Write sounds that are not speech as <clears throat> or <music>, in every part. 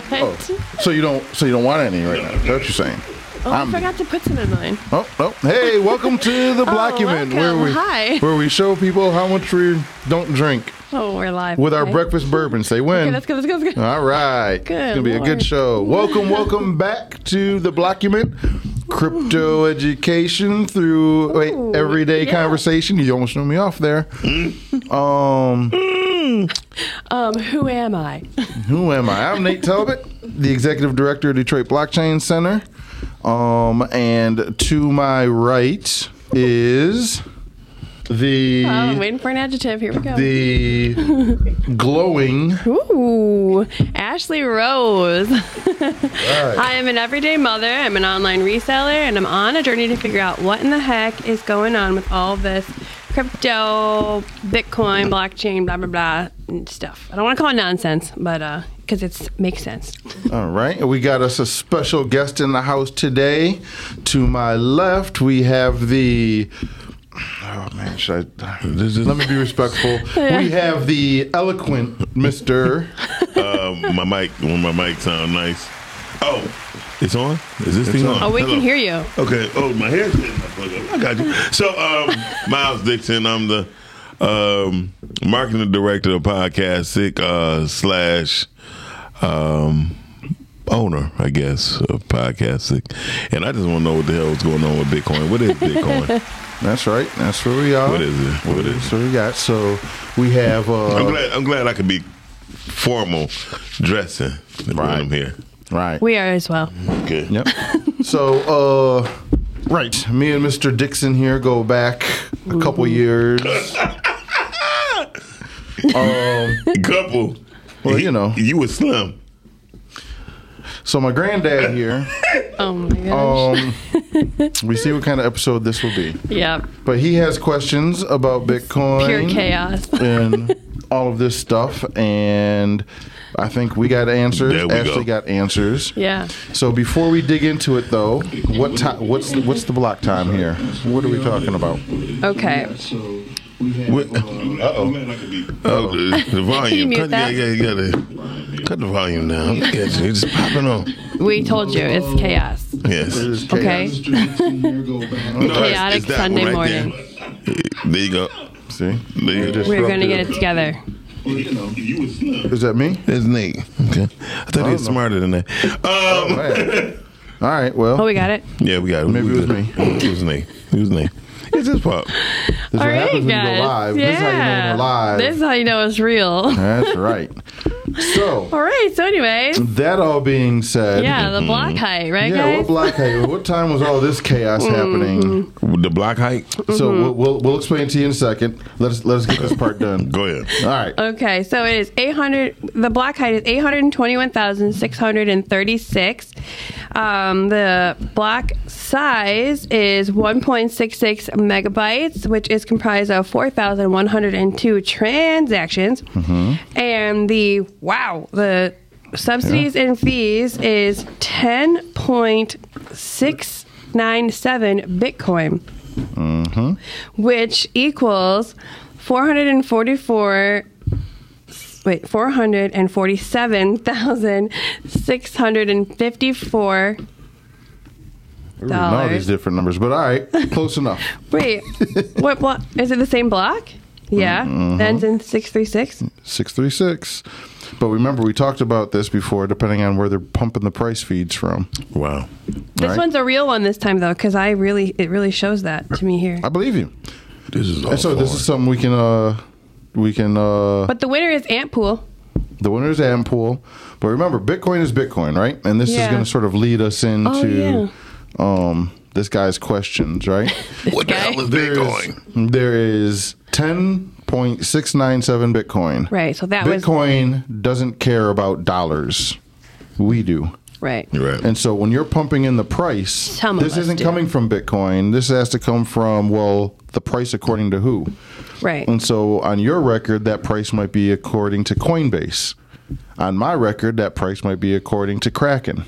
What? Oh, so you don't so you don't want any right now? That's what you're saying? Oh, I forgot to put some in mine. Oh, oh, hey, welcome to the <laughs> Blockument, where we Hi. where we show people how much we don't drink Oh, we're live. with our breakfast bourbon. Say when. Okay, let's go. Let's go. Let's go. All right. Good it's gonna be a good show. Welcome, welcome back to the Blockument. Crypto education through wait, Ooh, everyday yeah. conversation. You almost threw me off there. <laughs> um, Um, who am I? who am I? I'm Nate Talbot, the executive director of Detroit Blockchain Center. Um, and to my right is the Oh, I'm waiting for an adjective. Here we go. the glowing. Ooh, Ashlee Rose. Right. <laughs> I am an everyday mother. I'm an online reseller, and I'm on a journey to figure out what in the heck is going on with all this crypto, Bitcoin, blockchain, blah blah blah and stuff. I don't want to call it nonsense, but uh, because it makes sense. All right, we got us a special guest in the house today. To my left, we have the. Oh man, should I? Let me be respectful. <laughs> We have the eloquent Mister. <laughs> Uh, my mic, when my mic sound nice. Oh, it's on. Is this thing on? Oh, we Hello. can hear you. Okay. Oh, my hair's getting my plug up. I got you. So, um, <laughs> Miles Dixon. I'm the um, marketing director of Podcast Sick uh, slash um, owner, I guess, of Podcast Sick. And I just want to know what the hell is going on with Bitcoin. What is Bitcoin? <laughs> That's right. That's where we are. What is it? What is That's what we got. So we have. I'm Uh, glad. I'm glad I can be formal dressing when Right. I'm here. Right. We are as well. Good. Yep. <laughs> so, uh, right. Me and Mr. Dixon here go back a couple years. <laughs> um, Couple. Well, you know. you were slim. so my granddad here. <laughs> Oh my gosh. Um, we see what kind of episode this will be. yep. But he has questions about Bitcoin Pure chaos. and all of this stuff, and I think we got answers. There we Ashlee go. got answers. Yeah. So before we dig into it, though, what time? What's what's the block time here? What are we talking about? Okay. Uh oh. Oh, the, the Can <laughs> you volume. mute cut, that? Yeah, yeah, you gotta cut the volume down. Look at you. You're just popping on. We told you it's chaos. Yes. This is Okay. No, <laughs> Chaotic Sunday one morning. There. there you go. See, There. We're gonna get it together. Is that me? There's Nate. Okay. I thought he was no. smarter than that. Um, Man. All right. Well, Oh, we got it. yeah, we got it. Maybe it was me. It was Nate. It was Nate. It's his pop. this is All what right, happens when you guys. go live. Yeah. This is how you know when we're live. This is how you know it's real. That's right. <laughs> So All right. So, anyway. that all being said, yeah, the block height, right, yeah. What block? Hey, what time was all this chaos happening? The block height. So Mm-hmm. we'll, we'll we'll explain to you in a second. Let us let us get this part <laughs> done. Go ahead. All right. Okay, so it is 800. The block height is 821,636. Um, the block size is 1.66 megabytes, which is comprised of 4,102 transactions. And the wow, the subsidies and fees is 10.697 Bitcoin which equals 444 wait 447,654 We don't all these different numbers, but all right, close enough. <laughs> wait what block is it the same block yeah ends in 636 Six three six. But remember, we talked about this before. Depending on where they're pumping the price feeds from, Wow. this Right. one's a real one this time though because i really it really shows that to me here I believe you. This is all And so this is something we can uh we can uh but the winner is Antpool. the winner is Antpool. But remember, Bitcoin is Bitcoin, right? And this is going to sort of lead us into Oh, yeah. um this guy's questions, right? <laughs> What the guy. hell is There is- Bitcoin? There is ten point six nine seven Bitcoin. right so that was Bitcoin doesn't care about dollars. We do. right Right. And so when you're pumping in the price, Some this isn't do. coming from Bitcoin. This has to come from, well, the price according to who? right And so on your record, that price might be according to Coinbase. On my record, that price might be according to Kraken.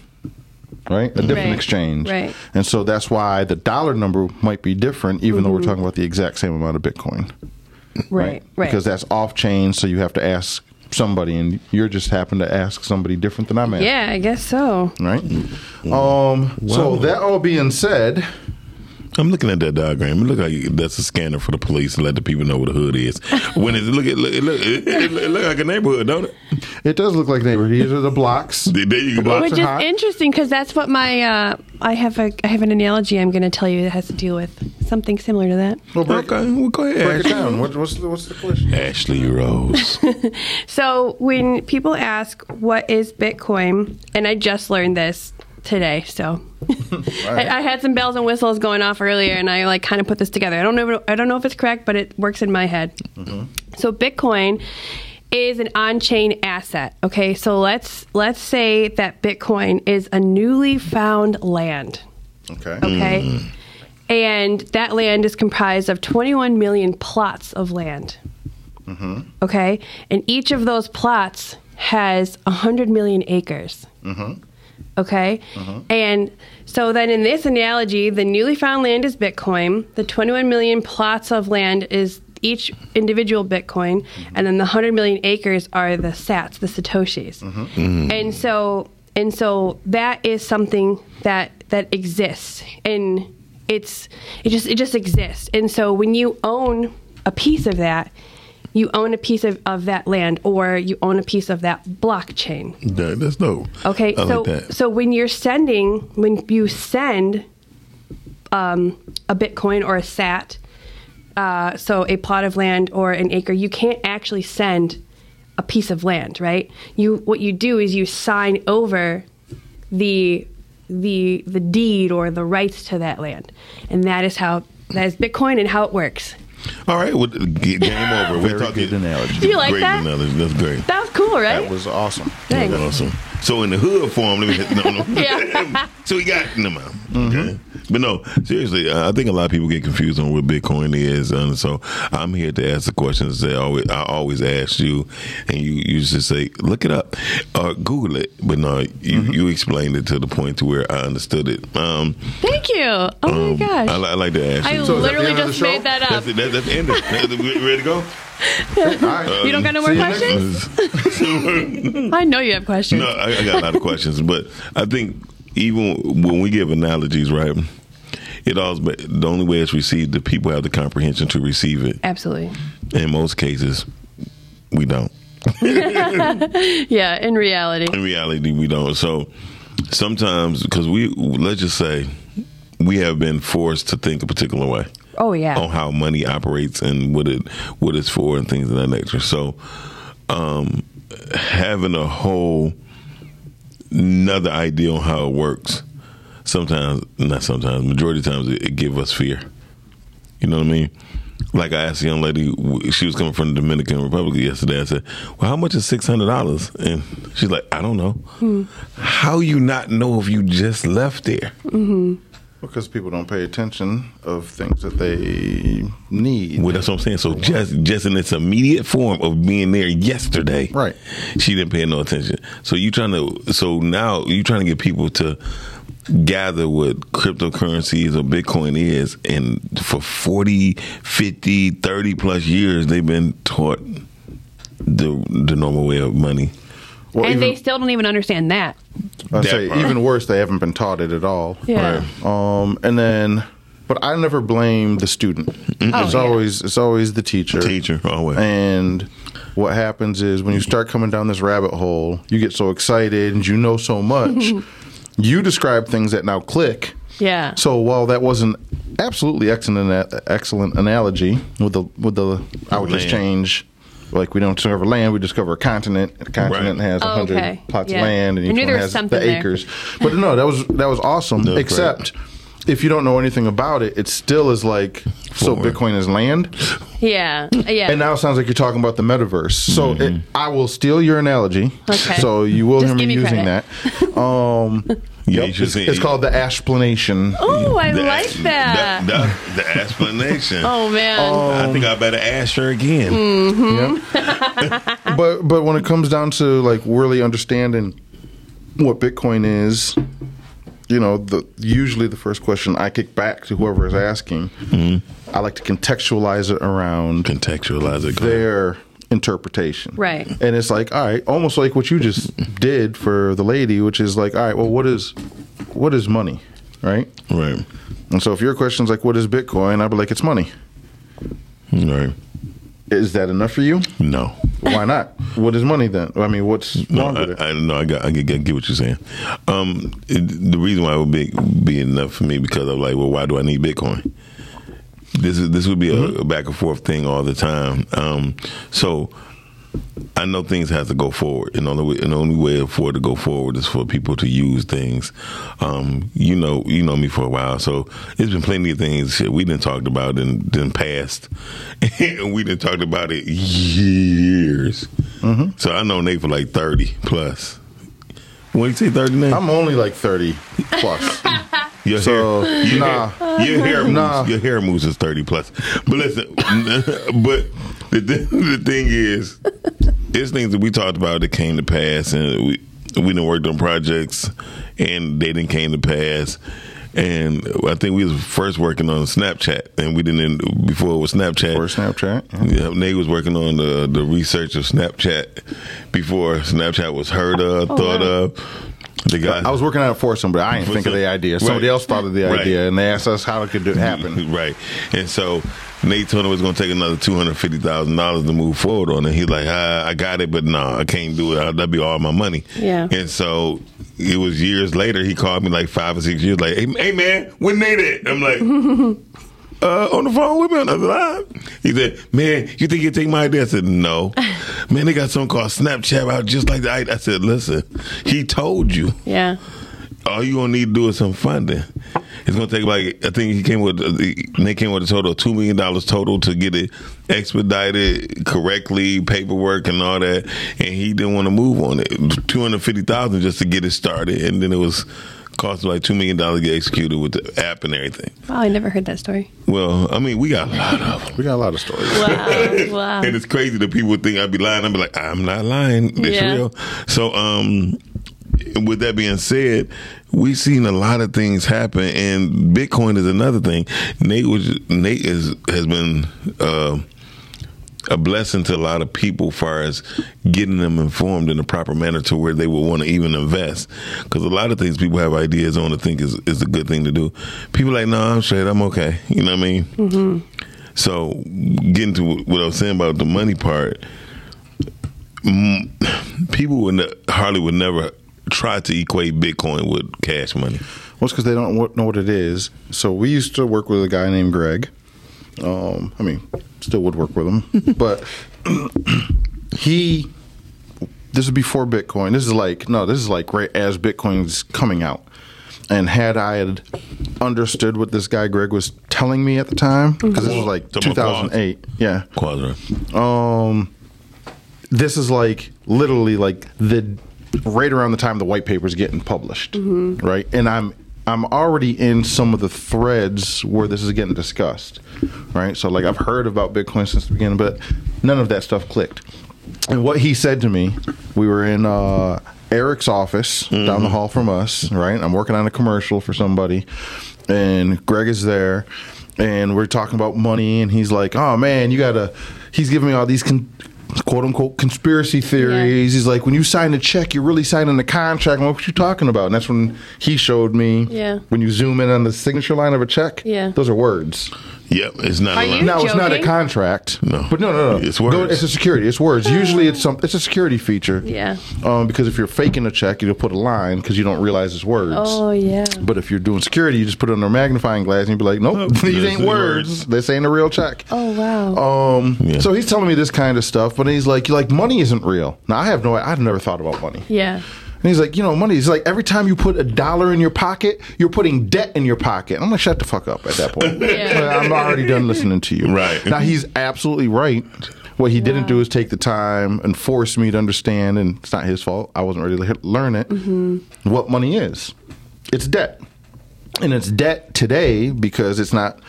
Right? A different Right. exchange. Right. And so that's why the dollar number might be different, even Mm-hmm. though we're talking about the exact same amount of Bitcoin. right right Because that's off chain, so you have to ask somebody, and you're just happen to ask somebody different than I'm asking. Yeah, I guess so. Right. Um. So that all being said, I'm looking at that diagram. It look like that's a scanner for the police to let the people know what the hood is. <laughs> When it look, it look, it look, it, it look- it look like a neighborhood, don't it? it does look like neighborhood. These are the blocks. There you go. Blocks Which are is hot. interesting because that's what my uh, I have a I have an analogy I'm going to tell you that has to do with something similar to that. Well, break, Okay, well, go ahead. break it down. What, what's the, what's the question? Ashlee Rose. <laughs> So when people ask what is Bitcoin, and I just learned this today, so <laughs> I, I had some bells and whistles going off earlier, and I like kind of put this together. I don't know I don't know if it's correct, but it works in my head. Mm-hmm. So Bitcoin is an on-chain asset. Okay, so let's let's say that Bitcoin is a newly found land. Okay. Okay. Mm. And that land is comprised of 21 million plots of land. Mm-hmm. Okay. And each of those plots has 100 million acres. Mm-hmm. Okay. Uh-huh. And so then in this analogy, the newly found land is Bitcoin, the 21 million plots of land is each individual Bitcoin, mm-hmm. and then the 100 million acres are the sats, the satoshis. Mm-hmm. Mm. And so and so that is something that that exists and it's it just it just exists. And so when you own a piece of that, you own a piece of, of that land or you own a piece of that blockchain. That- that's dope. Okay, I so like so when you're sending, when you send um, a Bitcoin or a SAT, uh, so a plot of land or an acre, you can't actually send a piece of land, right? You what you do is you sign over the the the deed or the rights to that land, and that is how that is Bitcoin and how it works. All right, well, g- game <laughs> over. We're Very talking good analogy. Do you like great that? analogy. That's great. That was cool, right? That was awesome. Thanks. Awesome. So in the hood form, let me hit, no, no. <laughs> <laughs> Yeah. so we got no man. Okay. But no, seriously, uh, I think a lot of people get confused on what Bitcoin is, and so I'm here to ask the questions that I always, I always ask you, and you you just say look it up or Google it. But no, you you explained it to the point to where I understood it. Um, Thank you. Oh my um, gosh. I, I like to ask I you. So is that the literally end of the just show? made that up. that's it. That, that's the end. of it. Ready to go? All right. <laughs> You don't got no more See you next questions? I know you have questions. No, I, I got a lot of questions, but I think even when we give analogies, right, it always the only way it's received, the people have the comprehension to receive it. Absolutely. In most cases, we don't. <laughs> Yeah, in reality. In reality, we don't. So sometimes, because we let's just say we have been forced to think a particular way Oh yeah. on how money operates and what it what it's for and things of that nature. So um having a whole another idea on how it works. Sometimes not sometimes majority of times it, it give us fear. You know what i mean? Like i asked a young lady she was coming from the dominican republic yesterday. I said well how much is $600 and she's like i don't know. Hmm. How you not know if you just left there mm-hmm. Because people don't pay attention of things that they need. Well, that's what I'm saying. So just just in its immediate form of being there yesterday, Right. She didn't pay no attention. So you trying to so now you trying to get people to gather what cryptocurrencies or Bitcoin is, and for 40, 50, 30 plus years they've been taught the the normal way of money. Well, and even, they still don't even understand that. I say part. even worse, they haven't been taught it at all. Yeah. Um, and then, but I never blame the student. It's yeah. always it's always the teacher. Teacher, always. And what happens is when you start coming down this rabbit hole, you get so excited and you know so much. <laughs> you describe things that now click. Yeah. So while that wasn't absolutely excellent excellent analogy with the with the I would just change like we don't discover land, we discover a continent. The continent Right. has a Oh, hundred okay. plots Yeah. of land, and I each one has the there. acres. But no, that was that was awesome. That was except if you don't know anything about it, it still is like so. Bitcoin is land, Yeah. Yeah. and now it sounds like you're talking about the metaverse. So it, I will steal your analogy. Okay. So you will Just hear me me using credit. that. Um, Yeah, <laughs> yep, you it's, it's called the ashplanation. oh, I The- like that. The, the, the explanation. <laughs> oh man. I think I better ask her again. Mm-hmm. Yep. <laughs> but but when it comes down to like really understanding what Bitcoin is, you know, the usually the first question I kick back to whoever is asking, mm-hmm. I like to contextualize it around Contextualize it. their interpretation. Right. And it's like, all right, almost like what you just did for the lady, which is like, all right, well, what is what is money, right? Right. And so if your question's like, what is Bitcoin? I'd be like, it's money. Right. Is that enough for you? No. Why not? What is money then? I mean, what's No, wrong with it? I, I no, I got, I get, I get what you're saying. Um, it, the reason why it would be, be enough for me because I'm like, well, why do I need Bitcoin? This is this would be a, Mm-hmm. a back and forth thing all the time. Um, so I know things have to go forward, and the only way, and the only way for it to go forward is for people to use things. Um, you know, you know me for a while, so there's been plenty of things we didn't talked about in, in past, and we didn't talked about it years. Mm-hmm. So I know Nate for like thirty plus. When you say thirty, Nate, I'm only like 30 plus. <laughs> your so, hair, your nah. hair, your hair, moves, Nah. your hair moves is thirty plus. But listen, <laughs> but the th- the thing is, it's things that we talked about that came to pass, and we we didn't worked on projects, and they didn't came to pass. And I think we was first working on Snapchat, and we didn't before it was Snapchat. Or Snapchat. Yeah. Yeah, Nate was working on the the research of Snapchat before Snapchat was heard of, oh, thought wow. of. The guy, I was working on it for somebody. I didn't For think of the idea. Somebody else thought of the Right. idea, and they asked us how it could do, happen. <laughs> Right. And so Nate told him it was going to take another two hundred fifty thousand dollars to move forward on it. He's like, ah, I got it, but no, I can't do it. That'd be all my money. Yeah. And so it was years later. He called me like five or six years like, hey, hey man, when Nate at? I'm like. <laughs> Uh, on the phone with me on the line. He said, "Man, you think you take my idea?" I said, "No, <laughs> man. They got something called Snapchat out just like that." I said, "Listen, he told you." Yeah. all you gonna need to do is some funding. It's gonna take like I think he came with they came with a total of two million dollars total to get it expedited correctly, paperwork and all that, and he didn't want to move on it. Two hundred fifty thousand just to get it started, and then it was cost him like two million dollars to get executed with the app and everything. Wow, I never heard that story. Well, I mean, we got a lot of them. We got a lot of stories. Wow. <laughs> wow. And it's crazy that people think I'd be lying. I'd be like, I'm not lying. It's Yeah. real. So, um, with that being said, we've seen a lot of things happen, and Bitcoin is another thing. Nate was Nate is has been uh, a blessing to a lot of people, as far as getting them informed in a proper manner to where they would want to even invest. Because a lot of things people have ideas on to think is is a good thing to do. People like, no, I'm straight, I'm okay. You know what I mean? Mm-hmm. So, getting to what I was saying about the money part, people would ne- hardly would never try to equate Bitcoin with cash money. Well, it's because they don't know what it is. So we used to work with a guy named Greg. Um, I mean, still would work with him, <laughs> but <clears throat> he. This is before Bitcoin. This is like no. This is like right as Bitcoin's coming out. And had I had understood what this guy Greg was telling me at the time, because this was like 2008, yeah. Quadra. Um, this is like literally like the right around the time the white paper's getting published, right? And I'm I'm already in some of the threads where this is getting discussed, right? So like I've heard about Bitcoin since the beginning, but none of that stuff clicked. And what he said to me, we were in uh, Eric's office down the hall from us, right? I'm working on a commercial for somebody, and Greg is there, and we're talking about money, and he's like, "Oh man, you gotta." He's giving me all these. Con- quote unquote conspiracy theories. He's like, when you sign a check, you're really signing a contract. What you talking about? And that's when he showed me. Yeah. When you zoom in on the signature line of a check. Yeah. Those are words. Yep, it's not. Are a lot. you- Now it's not a joking? contract. No. But no, no, no. It's words. No, it's a security. It's words. Usually it's some. It's a security feature. Yeah. Um, because if you're faking a check, you'll put a line because you don't realize it's words. Oh yeah. But if you're doing security, you just put it under a magnifying glass and you'd be like, nope, <laughs> these ain't words. words. This ain't a real check. Oh wow. Um, Yeah. so he's telling me this kind of stuff, but he's like, like money isn't real. Now I have no, I've never thought about money. yeah. And he's like, you know, money is like every time you put a dollar in your pocket, you're putting debt in your pocket. I'm like, shut the fuck up at that point. <laughs> Yeah. I'm already done listening to you. Right. Now he's absolutely right. What he didn't do is take the time and force me to understand, and it's not his fault. I wasn't ready to learn it. Mm-hmm. What money is? It's debt, and it's debt today because it's not.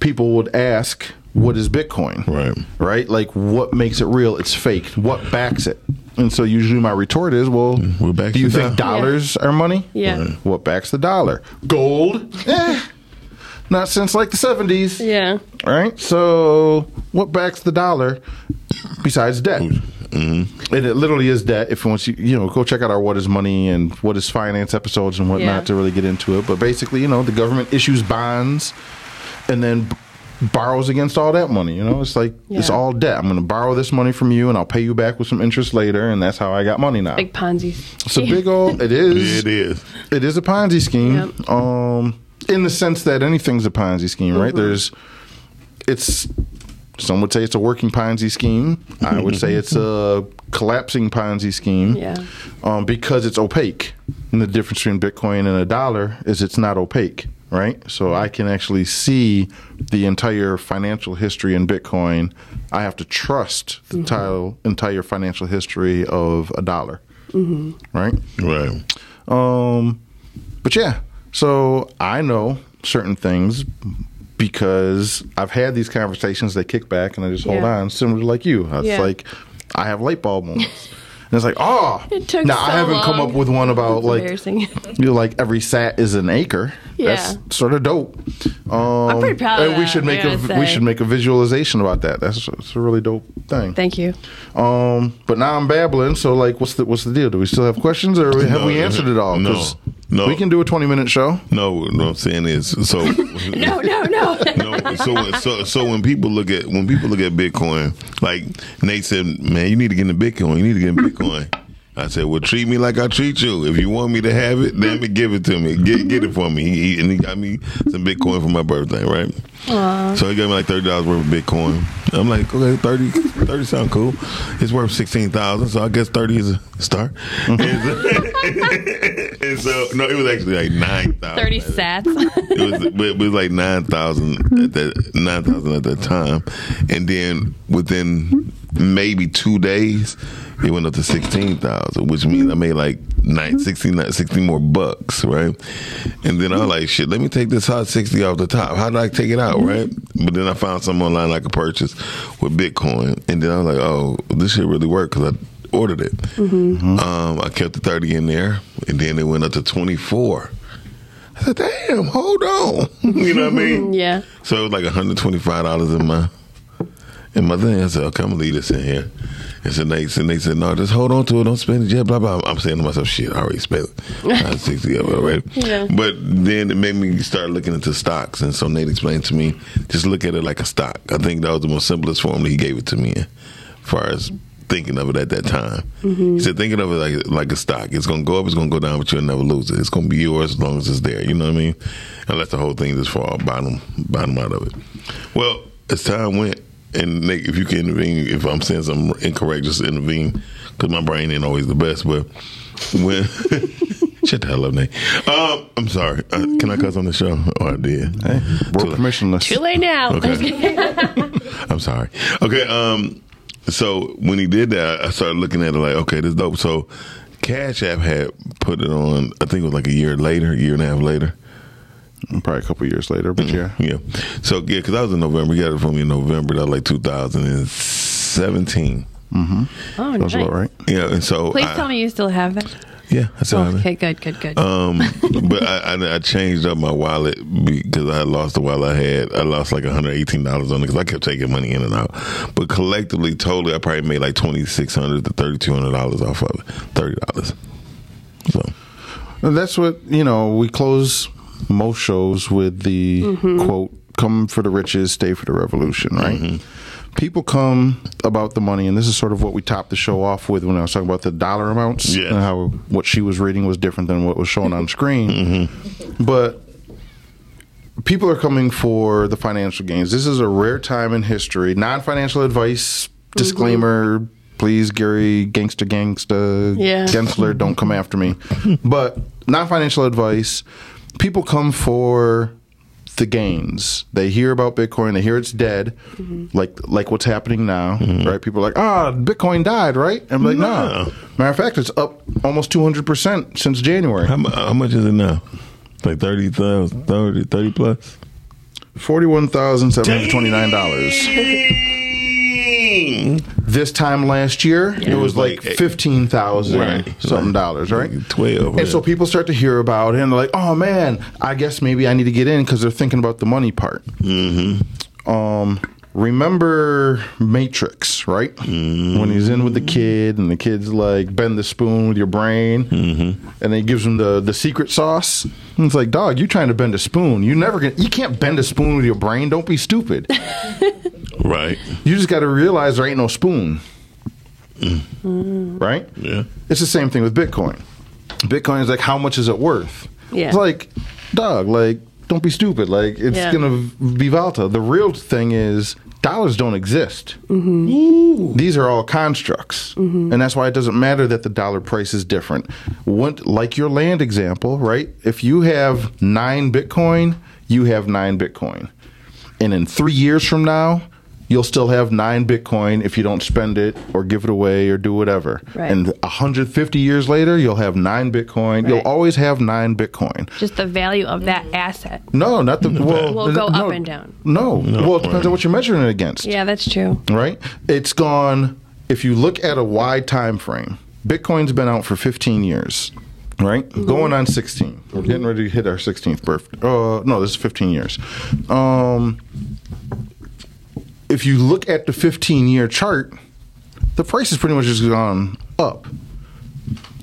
People would ask, "What is Bitcoin?" Right. right? Like, what makes it real? It's fake. What backs it? And so, usually, my retort is, "Well, What backs do you think dollar? dollars are money? Yeah. Right. What backs the dollar? Gold? Eh, not since like the seventies, Yeah. right? So, what backs the dollar? besides debt. Mm-hmm. And it literally is debt. If once you you know go check out our "What Is Money" and "What Is Finance" episodes and whatnot Yeah. to really get into it. But basically, you know, the government issues bonds and then b- borrows against all that money. You know, it's like it's all debt. I'm going to borrow this money from you, and I'll pay you back with some interest later, and that's how I got money now. Big Ponzi. it's a big old. It <laughs> is. It is. It is a Ponzi scheme. Yep. Um, in the sense that anything's a Ponzi scheme, right? Mm-hmm. There's, it's. Some would say it's a working Ponzi scheme. I would say it's a collapsing Ponzi scheme. Yeah. Um, because it's opaque. And the difference between Bitcoin and a dollar is it's not opaque, right? So I can actually see the entire financial history in Bitcoin. I have to trust the entire entire financial history of a dollar, right? Right. Um, but yeah, so I know certain things because I've had these conversations. They kick back and I just hold Yeah. on, similar to like you. It's Yeah. like I have light bulb moments. <laughs> And it's like, oh, It took now I haven't come up with one about It's like you know, like every sat is an acre. Yeah. That's sort of dope. Um, I'm pretty proud of and we that, should make I a gotta we should make a visualization about that. That's, that's a really dope thing. Thank you. Um, but now I'm babbling. So like, what's the what's the deal? Do we still have questions, or have No, we answered it all? no, 'Cause no. We can do a 20 minute show. No, what I'm saying is so. <laughs> No, no, no. <laughs> no, so when- so so when people look at when people look at Bitcoin, like Nate said, man, you need to get into Bitcoin. You need to get into Bitcoin. I said, well, treat me like I treat you. If you want me to have it, damn it, mm. give it to me. Get get it for me. He, he- and he got me some Bitcoin for my birthday, right? So he gave me like thirty dollars worth of Bitcoin. I'm like, okay, 30, 30 sound cool. It's worth sixteen thousand, so I guess thirty is a start. <laughs> and, so, <laughs> and so no, it was actually like nine thousand. 30 sats. it was it was like nine thousand at that nine thousand at that time, and then within maybe two days, it went up to sixteen thousand, which means I made like nine, 16, 16 more bucks, right? And then I was like, shit, let me take this hot sixty off the top. How did I take it out, right? But then I found something online I could purchase with Bitcoin, and then I was like, oh, this shit really worked because I ordered it. Um, I kept the thirty in there, and then it went up to twenty four. I said, damn, hold on. <laughs> you know what I mean? <laughs> yeah. So it was like $125 in my in my thing. I said, okay, I'm gonna leave this in here. And so Nate said, Nate said, no, just hold on to it, don't spend it yet, blah, blah. I'm saying to myself, shit, I already spent it. 60 of it already. Yeah. But then it made me start looking into stocks. And so Nate explained to me, just look at it like a stock. I think that was the most simplest form that he gave it to me in, as far as thinking of it at that time. Mm-hmm. He said, thinking of it like like a stock. It's gonna go up, it's gonna go down, but you'll never lose it. It's gonna be yours as long as it's there. You know what I mean? Unless the whole thing just fall bottom bottom out of it. Well, as time went, and Nick, if you can intervene, if I'm saying something incorrect, just intervene, because my brain ain't always the best. But when <laughs> shut the hell up, Nate. Um, I'm sorry. Uh, can I cuss on the show? Oh, I did. Hey, we're So- permissionless. Too late now. Okay. <laughs> I'm sorry. Okay. Um. So when he did that, I started looking at it like, okay, this is dope. So Cash App had put it on. I think it was like a year later, a year and a half later. Probably a couple years later, but yeah. Yeah. So yeah, because I was in November. He got it for me in November. That was like 2017. Oh, That's nice. about right. Yeah. And so Please I- tell me you still have that. Yeah, I still Oh, have it. okay, good, good, good. Um, <laughs> but I, I, I changed up my wallet because I lost the wallet I had. I lost like $118 on it because I kept taking money in and out. But collectively, totally, I probably made like 2,600 to $3,200 off of it. $30. So, And that's what you know. We close most shows with the mm-hmm. quote: "Come for the riches, stay for the revolution." Right? Mm-hmm. People come about the money, and this is sort of what we topped the show off with when I was talking about the dollar amounts Yeah. and how what she was reading was different than what was shown on <laughs> screen. Mm-hmm. But people are coming for the financial gains. This is a rare time in history. Non-financial advice disclaimer. Please, Gary, gangster, gangster, Yeah. Gensler, don't come after me. <laughs> But non-financial advice people come for the gains. They hear about Bitcoin, they hear it's dead, mm-hmm. like like what's happening now, mm-hmm. right? People are like, ah, Bitcoin died, right? I'm like, no. Nah. Matter of fact, it's up almost 200% since January. How, how much is it now? Like 30,000, 30, 30 plus? $41,729. This time last year, it was like Like, fifteen thousand Right. something dollars, right? 12. And so people start to hear about it, and they're like, "Oh man, I guess maybe I need to get in because they're thinking about the money part." Mm-hmm. Um, remember Matrix, right? When he's in with the kid and the kid's like, bend the spoon with your brain. Mm-hmm. And then he gives him the, the secret sauce. And it's like, dog, you're trying to bend a spoon. You never can, you can't bend a spoon with your brain. Don't be stupid. <laughs> Right. you just got to realize there ain't no spoon. Right? Yeah. It's the same thing with Bitcoin. Bitcoin is like, how much is it worth? Yeah. It's like, dog, like, don't be stupid. Like, it's Yeah. going to be volatile. The real thing is, dollars don't exist. Mm-hmm. These are all constructs. Mm-hmm. And that's why it doesn't matter that the dollar price is different. What, like your land example, right? If you have nine Bitcoin, you have nine Bitcoin. And in three years from now, you'll still have nine Bitcoin if you don't spend it or give it away or do whatever. Right. And 150 years later, you'll have nine Bitcoin. You'll always have nine Bitcoin. Just the value of that asset. No, not the well. Will go no, up and down. No, well, it depends on what you're measuring it against. Yeah, that's true. Right? It's gone. If you look at a wide time frame, Bitcoin's been out for 15 years. Right, going on 16. We're getting ready to hit our 16th birthday. Uh, no, this is 15 years. Um, if you look at the 15 year chart, the price has pretty much just gone up.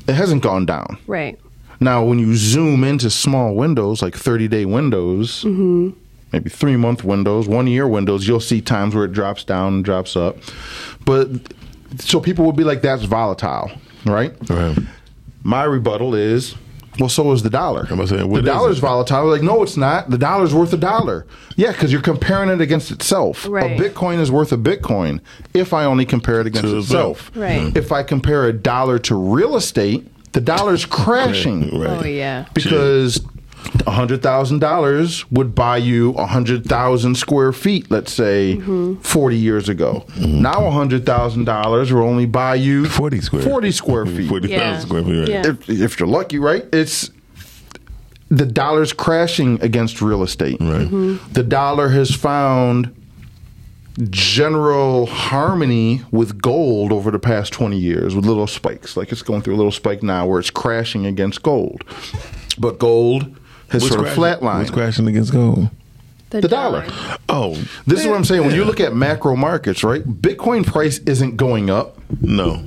It hasn't gone down. Right. Now, when you zoom into small windows, like 30 day windows, mm-hmm. maybe three month windows, one year windows, you'll see times where it drops down and drops up. But so people would be like, that's volatile, right? Right. My rebuttal is, well, so is the dollar. I'm about to say, the what is dollar's it? volatile. Like, no, it's not. The dollar's worth a dollar. Yeah, because you're comparing it against itself. Right. A Bitcoin is worth a Bitcoin if I only compare it against To itself. itself. Right. Mm-hmm. If I compare a dollar to real estate, the dollar's crashing Right. Oh yeah. because a hundred thousand dollars would buy you a hundred thousand square feet. Let's say Mm-hmm. forty years ago. Now a hundred thousand dollars will only buy you 40 square. forty square <laughs> feet. 40,000 Yeah. square feet. Right. Yeah. If, if you're lucky, right? It's the dollar's crashing against real estate. Right. The dollar has found general harmony with gold over the past 20 years with little spikes. Like it's going through a little spike now where it's crashing against gold. But gold has What's sort of flatlined. What's crashing against gold? The dollar. Oh, This is what I'm saying. When you look at macro markets, right? Bitcoin price isn't going up. no.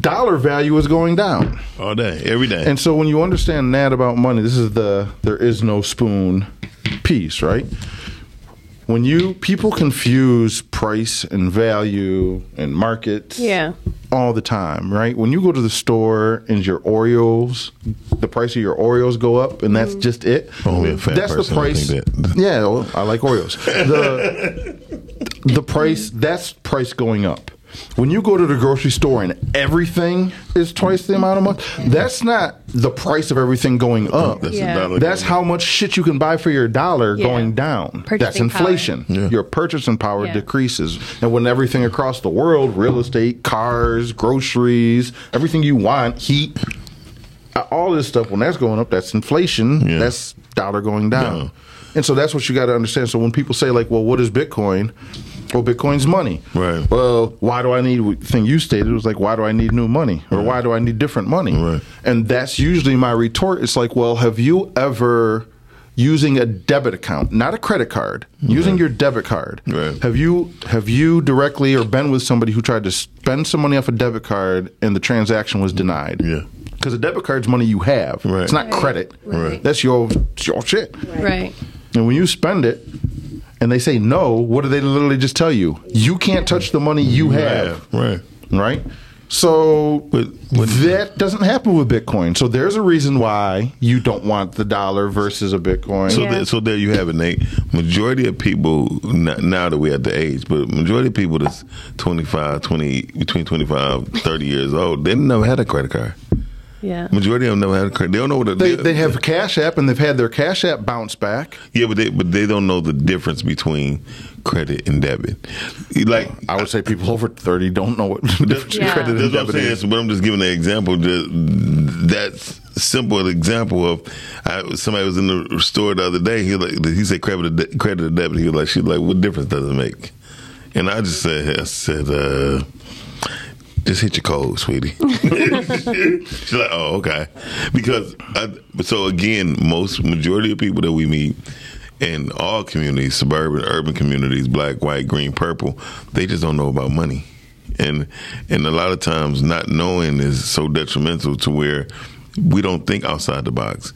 Dollar value is going down. All day, every day. And so when you understand that about money, this is the there is no spoon piece, right? When you people confuse price and value and markets Yeah. all the time, right? When you go to the store and your Oreos, the price of your Oreos go up and that's mm-hmm. just it. Only a fat that's the person would price. that. <laughs> Yeah, well, I like Oreos. The the price <laughs> that's price going up. When you go to the grocery store and everything is twice the amount of money, that's not the price of everything going up. That's Yeah. That's how much shit you can buy for your dollar Yeah. going down. Purchasing That's inflation. Yeah. Your purchasing power Yeah. decreases. And when everything across the world, real estate, cars, groceries, everything you want, heat, uh, all this stuff, when that's going up, that's inflation. Yeah. That's dollar going down. Yeah. And so that's what you got to understand. So when people say like, "Well, what is Bitcoin?" Well, Bitcoin's money. Right. Well, why do I need? Thing you stated was like, why do I need new money, or why do I need different money? Right. And that's usually my retort. It's like, well, have you ever using a debit account, not a credit card, using your debit card? Right. Have you have you directly or been with somebody who tried to spend some money off a debit card and the transaction was denied? Yeah. Because a debit card's money you have. Right. It's not credit. Right. That's your it's your shit. Right. And when you spend it and they say no, what do they literally just tell you? You can't touch the money you have. Right. Right? So But- but- that doesn't happen with Bitcoin. So there's a reason why you don't want the dollar versus a Bitcoin. So, Yeah. there, so there you have it, Nate. Majority of people now that we're at the age, but majority of people that's 25, 20, between 25, 30 years old, they never had a credit card. Yeah. Majority of them never had a credit. They don't know what a, they, they have a Cash App and they've had their Cash App bounce back. Yeah, but they but they don't know the difference between credit and debit. Like I would say people <laughs> over 30 don't know what the difference Yeah. between credit and That's what I'm debit saying. is. But I'm just giving an example. That, that's simple example of I, somebody was in the store the other day. He like he said credit or de- credit or debit. He was like she's like what difference does it make? And I just said I said uh, just hit your code, sweetie. <laughs> She's like oh okay because I, so again most majority of people that we meet in all communities, suburban, urban communities, black, white, green, purple, they just don't know about money. And and a lot of times not knowing is so detrimental to where we don't think outside the box.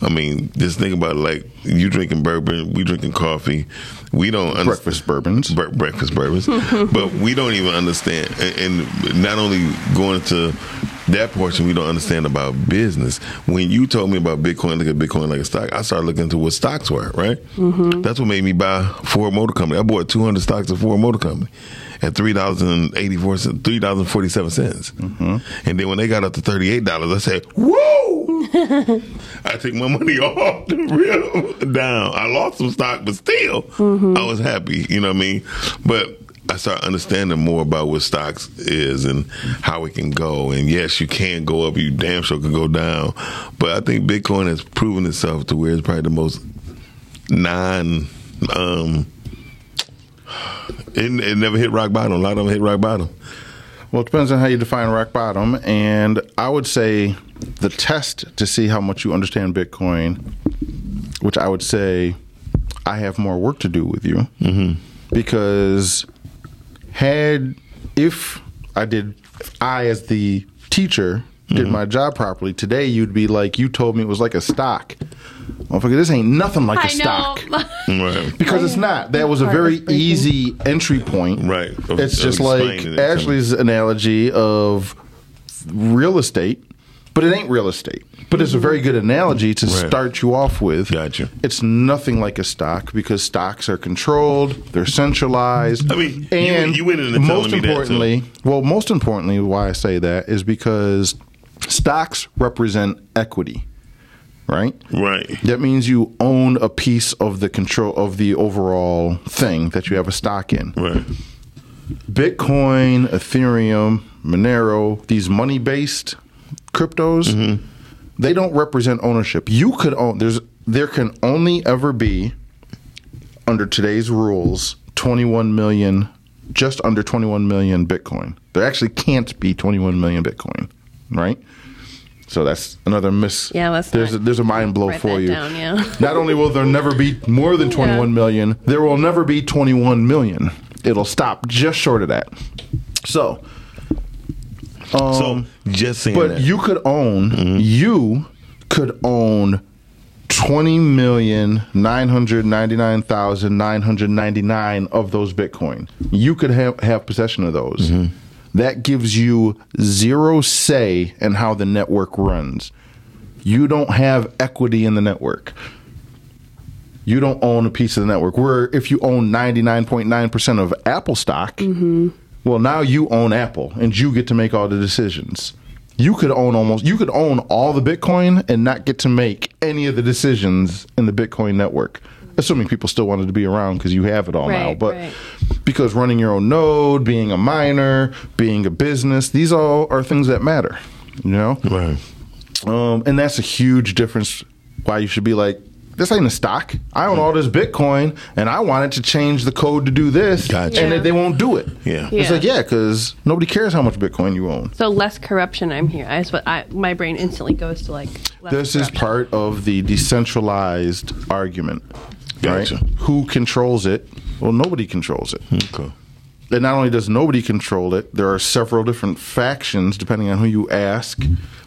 I mean, just think about it, like you drinking bourbon, we drinking coffee. We don't understand Breakfast bourbons. bre- breakfast bourbons, <laughs> but we don't even understand. And, and not only going to that portion, we don't understand about business. When you told me about Bitcoin, look at Bitcoin like a stock, I started looking into what stocks were. Right, mm-hmm. that's what made me buy Ford Motor Company. I bought two hundred stocks of Ford Motor Company at three dollars and eighty four cents, three dollars and forty seven cents. Mm-hmm. And then when they got up to thirty eight dollars, I said, "Whoa!" <laughs> <laughs> I took my money <laughs> off the real down. I lost some stock, but still, I was happy. You know what I mean? But I started understanding more about what stocks is and how it can go. And yes, you can go up. You damn sure can go down. But I think Bitcoin has proven itself to where it's probably the most non. Um, it, it never hit rock bottom. A lot of them hit rock bottom. Well, it depends on how you define rock bottom. And I would say the test to see how much you understand Bitcoin, which I would say I have more work to do with you. Mm-hmm. Because had, if I did, if I as the teacher did my job properly, today you'd be like, you told me it was like a stock. Motherfucker, this ain't nothing like a I stock. <laughs> Right. Because it's not. That was a very easy entry point. Right. Of- It's of just like explaining it. Ashlee's analogy of real estate, but it ain't real estate. But it's a very good analogy to Right. start you off with. Gotcha. It's nothing like a stock because stocks are controlled, they're centralized. I mean, you- and you went into telling most me that, too. importantly, well, most importantly, why I say that is because stocks represent equity, right? Right. That means you own a piece of the control of the overall thing that you have a stock in. Right. Bitcoin, Ethereum, Monero, these money based cryptos, mm-hmm. they don't represent ownership. You could own there's there can only ever be under today's rules 21 million just under 21 million Bitcoin. There actually can't be 21 million Bitcoin, right? So that's another miss. Yeah, let's there's not a, there's a mind blow write for that you. down, yeah. <laughs> Not only will there never be more than 21 Yeah. million, there will never be 21 million. It'll stop just short of that. So, so um, just saying but that. you could own mm-hmm. you could own twenty million nine hundred ninety nine thousand nine hundred ninety nine of those Bitcoin. You could have have possession of those. Mm-hmm. That gives you zero say in how the network runs. You don't have equity in the network. You don't own a piece of the network. Where if you own ninety nine point nine percent of Apple stock, mm-hmm. well, now you own Apple and you get to make all the decisions. You could own almost you could own all the Bitcoin and not get to make any of the decisions in the Bitcoin network. Assuming people still wanted to be around because you have it all now. But right. Because running your own node, being a miner, being a business, these all are things that matter. You know? right. Um, and that's a huge difference why you should be like, this ain't a stock. I own all this Bitcoin and I wanted to change the code to do this. Gotcha. And Yeah. they won't do it. Yeah. It's like, yeah, because nobody cares how much Bitcoin you own. So less corruption. I'm here. That's what I. My brain instantly goes to like. Less This is part of the decentralized argument. Gotcha. Right? Who controls it? Well, nobody controls it. Okay. And not only does nobody control it, there are several different factions depending on who you ask.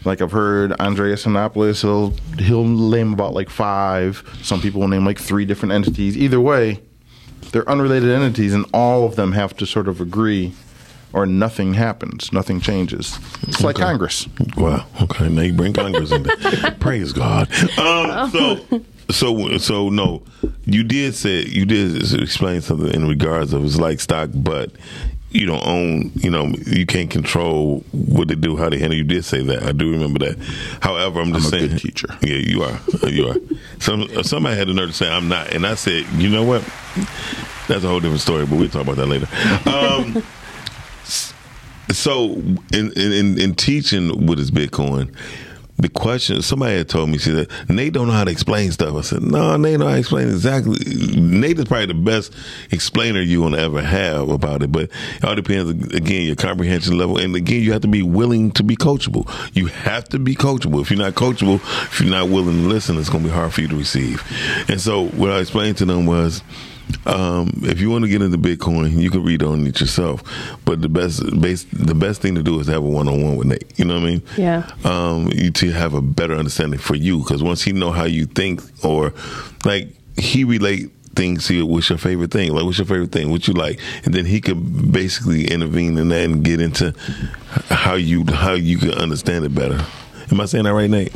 Like I've heard Andreas Antonopoulos, he'll he'll name about like five. Some people will name like three different entities. Either way, they're unrelated entities, and all of them have to sort of agree, or nothing happens, nothing changes. It's like Congress. Wow. Okay. Now you bring Congress in. <laughs> Praise God. Um, so, so, so no, you did say you did explain something in regards of it's like stock, but you don't own. You know, you can't control what they do, how they handle. You did say that. I do remember that. However, I'm just I'm a saying. good teacher. Yeah, you are. You are. Some somebody had the nerve to say I'm not, and I said, you know what? That's a whole different story, but we'll talk about that later. Um, <laughs> so, in, in in teaching what is Bitcoin, the question somebody had told me, she said, Nate don't know how to explain stuff. I said, No, Nate don't explain exactly. Nate is probably the best explainer you will ever have about it, but it all depends again your comprehension level, and again you have to be willing to be coachable. You have to be coachable. If you're not coachable, if you're not willing to listen, it's going to be hard for you to receive. And so what I explained to them was um, if you want to get into Bitcoin, you can read on it yourself. But the best, base, the best thing to do is have a one on one with Nate. You know what I mean? Yeah. Um, you to have a better understanding for you because once he know how you think, or like he relate things to what's your favorite thing, like what's your favorite thing, what you like, and then he could basically intervene in that and get into how you how you can understand it better. Am I saying that right, Nate?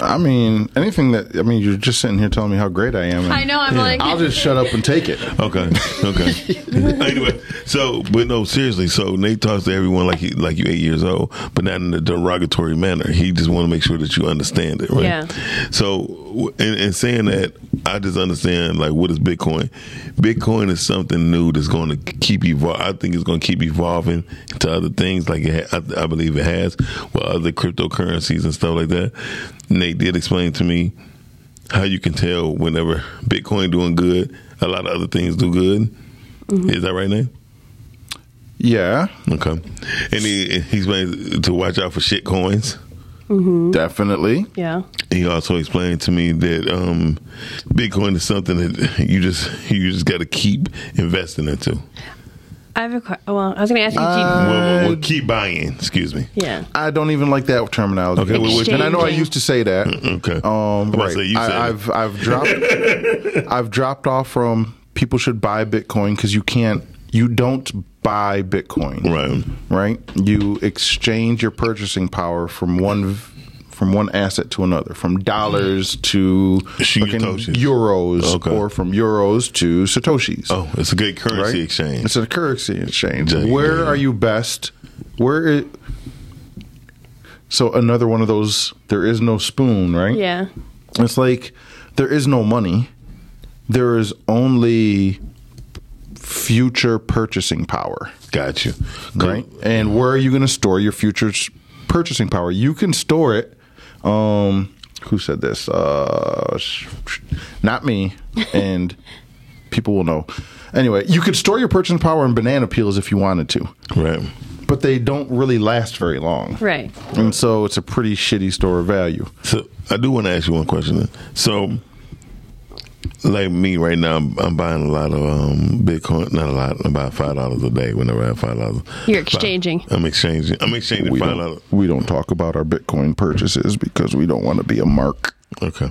I mean, anything that I mean, you're just sitting here telling me how great I am. and I know. I'm like, I'll just shut up and take it. Okay. Okay. <laughs> anyway, so but no, seriously. So Nate talks to everyone like he, like you eight years old, but not in a derogatory manner. He just want to make sure that you understand it, right? Yeah. So in, in saying that, I just understand like what is Bitcoin. Bitcoin is something new that's going to keep evolving. I think it's going to keep evolving to other things, like it ha- I, I believe it has with other cryptocurrencies and stuff like that. Nate did explain to me how you can tell whenever Bitcoin doing good, a lot of other things do good. Mm-hmm. Is that right, Nate? Yeah, Okay. And he he explained to watch out for shit coins. definitely. yeah. He also explained to me that um, Bitcoin is something that you just you just got to keep investing into. I have a que- well. I was going to ask you. do you- Uh, well, well, keep buying. Excuse me. yeah. I don't even like that terminology. Okay, well, which- and I know I used to say that. Okay. Um, I'm about to right. say, you said I, it. I've I've dropped I've dropped off from people should buy Bitcoin because you can't you don't buy Bitcoin. Right. Right. You exchange your purchasing power from one from one asset to another, from dollars to euros, Okay. or from euros to satoshis. Oh, it's a good currency right? exchange. It's a currency exchange. Yeah, Where yeah. are you best? Where? Is, so another one of those. There is no spoon, right? Yeah. It's like there is no money. There is only future purchasing power, Got you. right? And where are you going to store your future purchasing power? You can store it. Um, who said this? Uh, sh- sh- not me. <laughs> And people will know. Anyway, you could store your purchasing power in banana peels if you wanted to, Right. but they don't really last very long. Right. And so it's a pretty shitty store of value. So I do want to ask you one question. Then. So, like me right now, I'm, I'm buying a lot of um, Bitcoin. Not a lot, about five dollars a day. Whenever I have five dollars, You're exchanging. I'm exchanging. I'm exchanging We five don't, dollars. we don't talk about our Bitcoin purchases because we don't want to be a mark. Okay.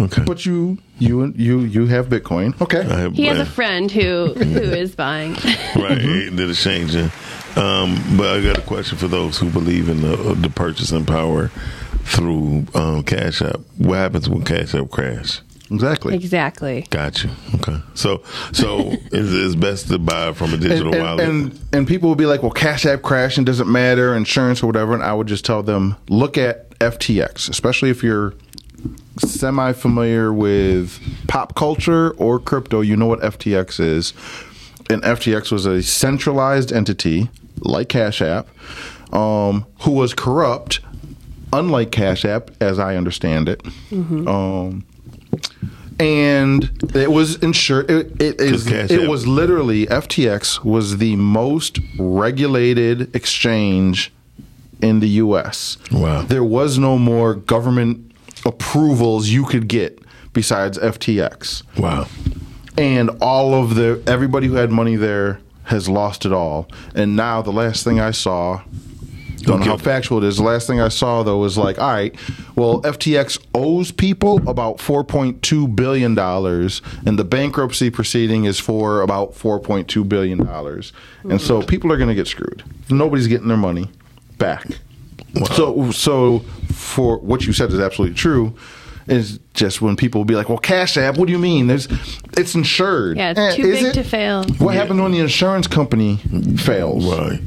Okay. But you, you, you, you have Bitcoin. Okay. Have, He has uh, a friend who who <laughs> is buying. right that is changing. Um, but I got a question for those who believe in the, the purchasing power through um, Cash App. What happens when Cash App crash? Exactly. exactly. Got you. Okay. So, so <laughs> is it's best to buy from a digital And, and, wallet. and and people will be like, "Well, Cash App crashed and doesn't matter, insurance or whatever." And I would just tell them, look at FTX, especially if you're semi familiar with pop culture or crypto. You know what FTX is, and FTX was a centralized entity like Cash App, um, who was corrupt, unlike Cash App, as I understand it. Um, and it was insured. It, it is. It was literally FTX was the most regulated exchange in the U.S. Wow. There was no more government approvals you could get besides FTX, wow. and all of the everybody who had money there has lost it all. And now the last thing I saw. Don't know how factual it is. The last thing I saw though was like, all right, well, FTX owes people about four point two billion dollars, and the bankruptcy proceeding is for about four point two billion dollars, and so people are going to get screwed. Nobody's getting their money back. So, so for what you said is absolutely true. Is just when people will be like, "Well, Cash App, what do you mean? There's, it's insured. Yeah, it's Eh, too is big it? to fail. What happens when the insurance company fails? Right.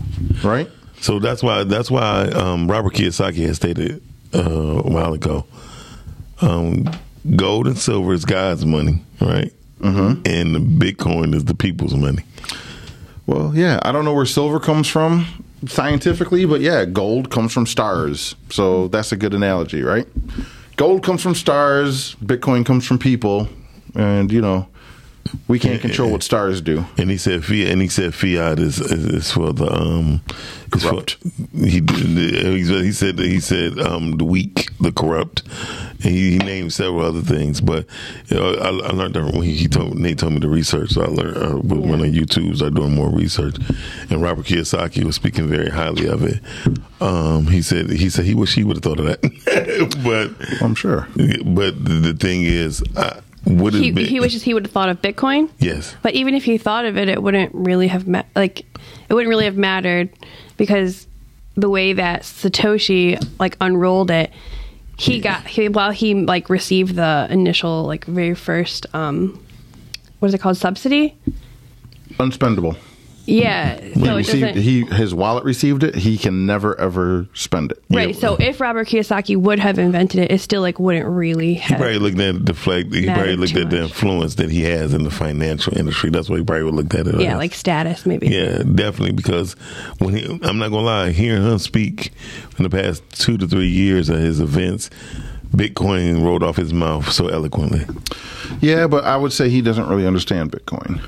Right? So that's why that's why um, Robert Kiyosaki has stated uh, a while ago, um, gold and silver is God's money, right? Mm-hmm. And the Bitcoin is the people's money. Well, yeah, I don't know where silver comes from, scientifically, but yeah, gold comes from stars. So that's a good analogy, right? Gold comes from stars, Bitcoin comes from people, and you know, we can't control what stars do. And he said fiat, and he said fiat is is, is for the um is for- Corrupt. he he said he said um the weak, the corrupt, and he, he named several other things. But you know, I, I learned that when he, he told Nate told me to research. So I learned uh, went on YouTube, started doing more research, and Robert Kiyosaki was speaking very highly of it. Um, he said he said he wish he would have thought of that, <laughs> but I'm sure. but the, the thing is, I, what is He, Bit- he wishes he would have thought of Bitcoin. yes. But even if he thought of it, it wouldn't really have ma- like it wouldn't really have mattered because the way that Satoshi like unrolled it, he got he while he like received the initial like very first um what is it called subsidy? Unspendable. Yeah, He so received he his wallet received it. He can never ever spend it. Right. So if Robert Kiyosaki would have invented it, it still like wouldn't really He probably looked at the flag. He probably looked too at the influence that he has in the financial industry. That's why he probably would looked at it. yeah, as. like status maybe. yeah, definitely. Because when he, I'm not gonna lie, hearing him speak in the past two to three years at his events, Bitcoin rolled off his mouth so eloquently. Yeah, but I would say he doesn't really understand Bitcoin.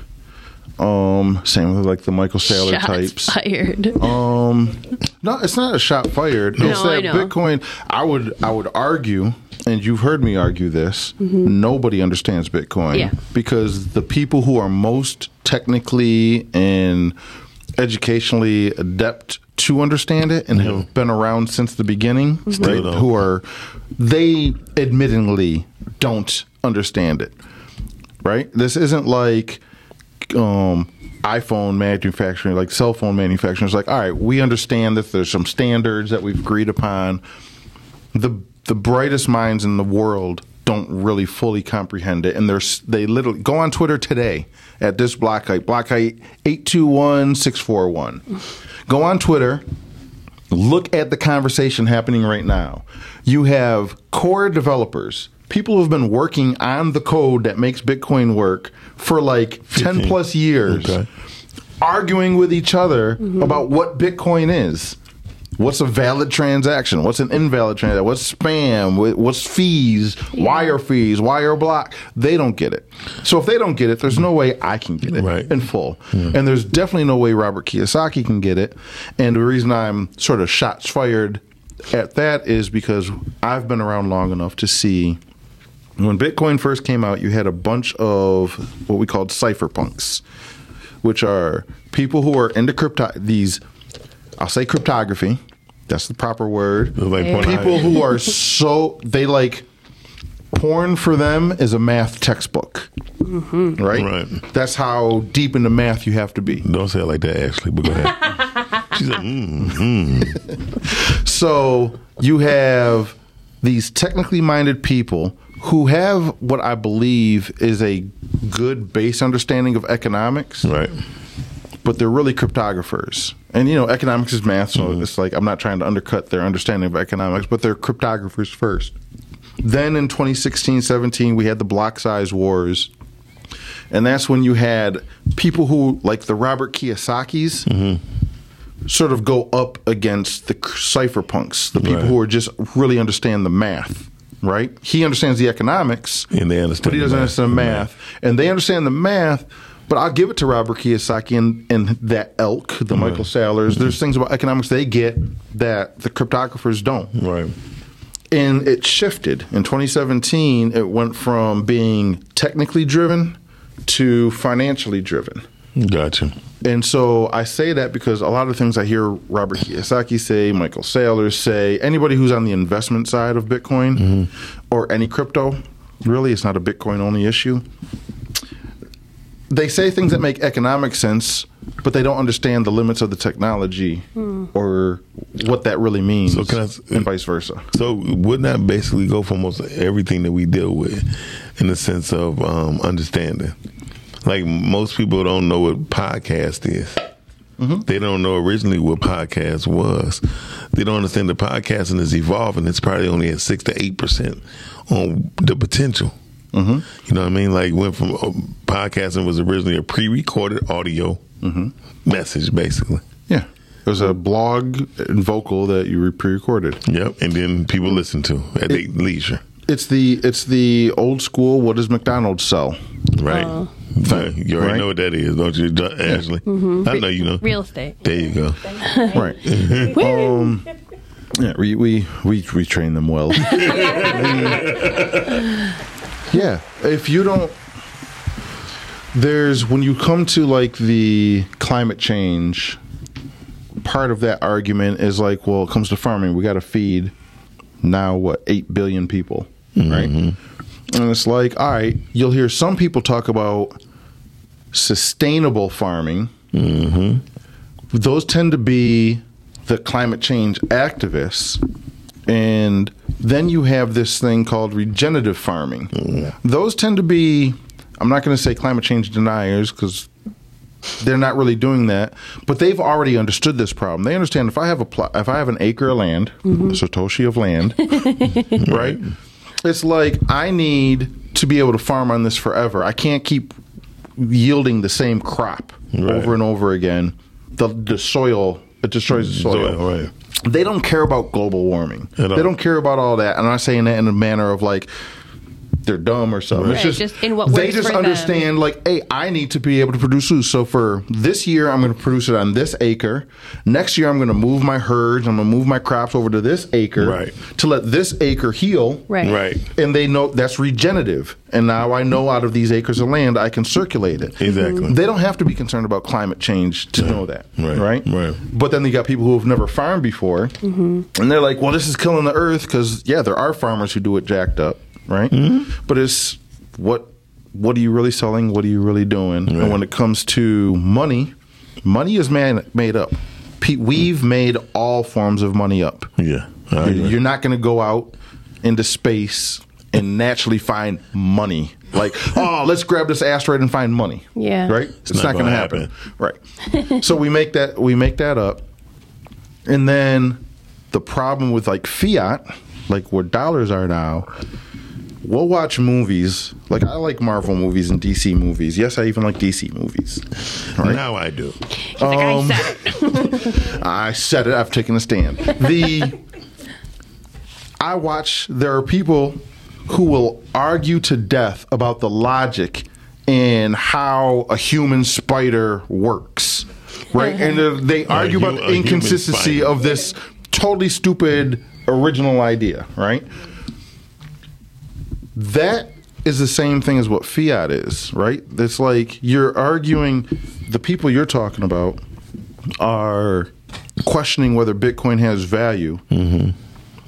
Um, same with like the Michael Saylor Shots types. fired. <laughs> Um, no, it's not a shot fired. It's No, I know. Bitcoin. I would I would argue, and you've heard me argue this. Nobody understands Bitcoin Mm-hmm. Yeah. because the people who are most technically and educationally adept to understand it and have been around since the beginning, Still right? don't. Who are they admittingly don't understand it, right? This isn't like um, iPhone manufacturing, like cell phone manufacturers, like, all right, we understand that there's some standards that we've agreed upon. The the brightest minds in the world don't really fully comprehend it, and there's they literally go on Twitter today at this block height, block height eight two one six four one. Go on Twitter, look at the conversation happening right now. You have core developers, people who have been working on the code that makes Bitcoin work for like 10 plus years, Okay. arguing with each other mm-hmm. about what Bitcoin is. What's a valid transaction? What's an invalid transaction? What's spam? What's fees? Wire fees? Wire block? They don't get it. So if they don't get it, there's no way I can get it Right. in full. And there's definitely no way Robert Kiyosaki can get it. And the reason I'm sort of shots fired at that is because I've been around long enough to see when Bitcoin first came out, you had a bunch of what we called cypherpunks, which are people who are into crypto. These, I'll say cryptography. That's the proper word. Like Yeah. People who are so they like porn for them is a math textbook, right? Right. That's how deep into math you have to be. Don't say it like that, Ashlee. But go ahead. She said, mm, mm. So you have these technically minded people who have what I believe is a good base understanding of economics, right. but they're really cryptographers. And you know, economics is math, so mm-hmm. it's like I'm not trying to undercut their understanding of economics, but they're cryptographers first. Then in 2016, 17, we had the block size wars. And that's when you had people who, like the Robert Kiyosaki's, mm-hmm. sort of go up against the cypherpunks, the people Right. who are just really understand the math, right? He understands the economics, And they understand but he doesn't math. understand the math. And they understand the math, but I'll give it to Robert Kiyosaki and, and that elk, the Michael Saylors. There's mm-hmm. things about economics they get that the cryptographers don't Right. and it shifted in 2017 it went from being technically driven to financially driven Gotcha. and so i say that because a lot of things i hear robert kiyosaki say michael saylor say anybody who's on the investment side of bitcoin or any crypto really it's not a bitcoin only issue they say things that make economic sense but they don't understand the limits of the technology or what that really means So can I s- and vice versa So wouldn't that basically go for almost everything that we deal with in the sense of um, understanding? Like most people don't know what podcast is. Mm-hmm. They don't know originally what podcast was. They don't understand the podcasting is evolving. It's probably only at six to eight percent on the potential. Mm-hmm. You know what I mean? Like went from uh, podcasting was originally a pre-recorded audio mm-hmm. message, basically. Yeah. It was a blog and vocal that you pre-recorded. Yep, and then people listen to at their leisure. It's the it's the old school. What does McDonald's sell? Right. Thing, you already right? know what that is, don't you, Ashlee? I know you know. Real estate. There you go. <laughs> Right. um, yeah, we, we we we train them well. <laughs> <laughs> yeah, if you don't, there's when you come to like the climate change. Part of that argument is like, well, it comes to farming, we got to feed now what eight billion people, right? Mm-hmm. And it's like, all right, you'll hear some people talk about sustainable farming. Mm-hmm. Those tend to be the climate change activists. And then you have this thing called regenerative farming. Those tend to be, I'm not going to say climate change deniers because they're not really doing that, but they've already understood this problem. They understand if I have a pl- if I have an acre of land, mm-hmm. a satoshi of land, <laughs> right? It's like I need to be able to farm on this forever. I can't keep yielding the same crop Right. over and over again. The the soil it destroys the soil. Soil, right. They don't care about global warming. They don't care about all that. I'm not saying that in a manner of like they're dumb or something. It's just, just in what they just for them. understand like, hey, I need to be able to produce food. So for this year, I'm going to produce it on this acre. Next year, I'm going to move my herds. I'm going to move my crops over to this acre Right. to let this acre heal. Right. Right. And they know that's regenerative. And now I know out of these acres of land, I can circulate it. Exactly. They don't have to be concerned about climate change to know that. Right, Right. right. But then you got people who have never farmed before, mm-hmm. and they're like, "Well, this is killing the earth." Because yeah, there are farmers who do it jacked up, right? Mm-hmm. But it's what what are you really selling? What are you really doing? Right. And when it comes to money, money is man made up. Pe- We've made all forms of money up. Yeah. I agree. You're not going to go out into space and naturally find money. Like, <laughs> oh, let's grab this asteroid and find money. Yeah. Right? It's, not not, going to gonna happen. Right. so we make that we make that up. And then the problem with like fiat, like where dollars are now, we'll watch movies. Like I like Marvel movies and DC movies. Yes, I even like DC movies. Right? Now I do. He's like, I said it. <laughs> I said it. I've taken a stand. The I watch. There are people who will argue to death about the logic and how a human spider works, right? And uh, they argue hu- about the inconsistency of this totally stupid original idea, right? That is the same thing as what fiat is, right? It's like you're arguing the people you're talking about are questioning whether Bitcoin has value. Mm-hmm.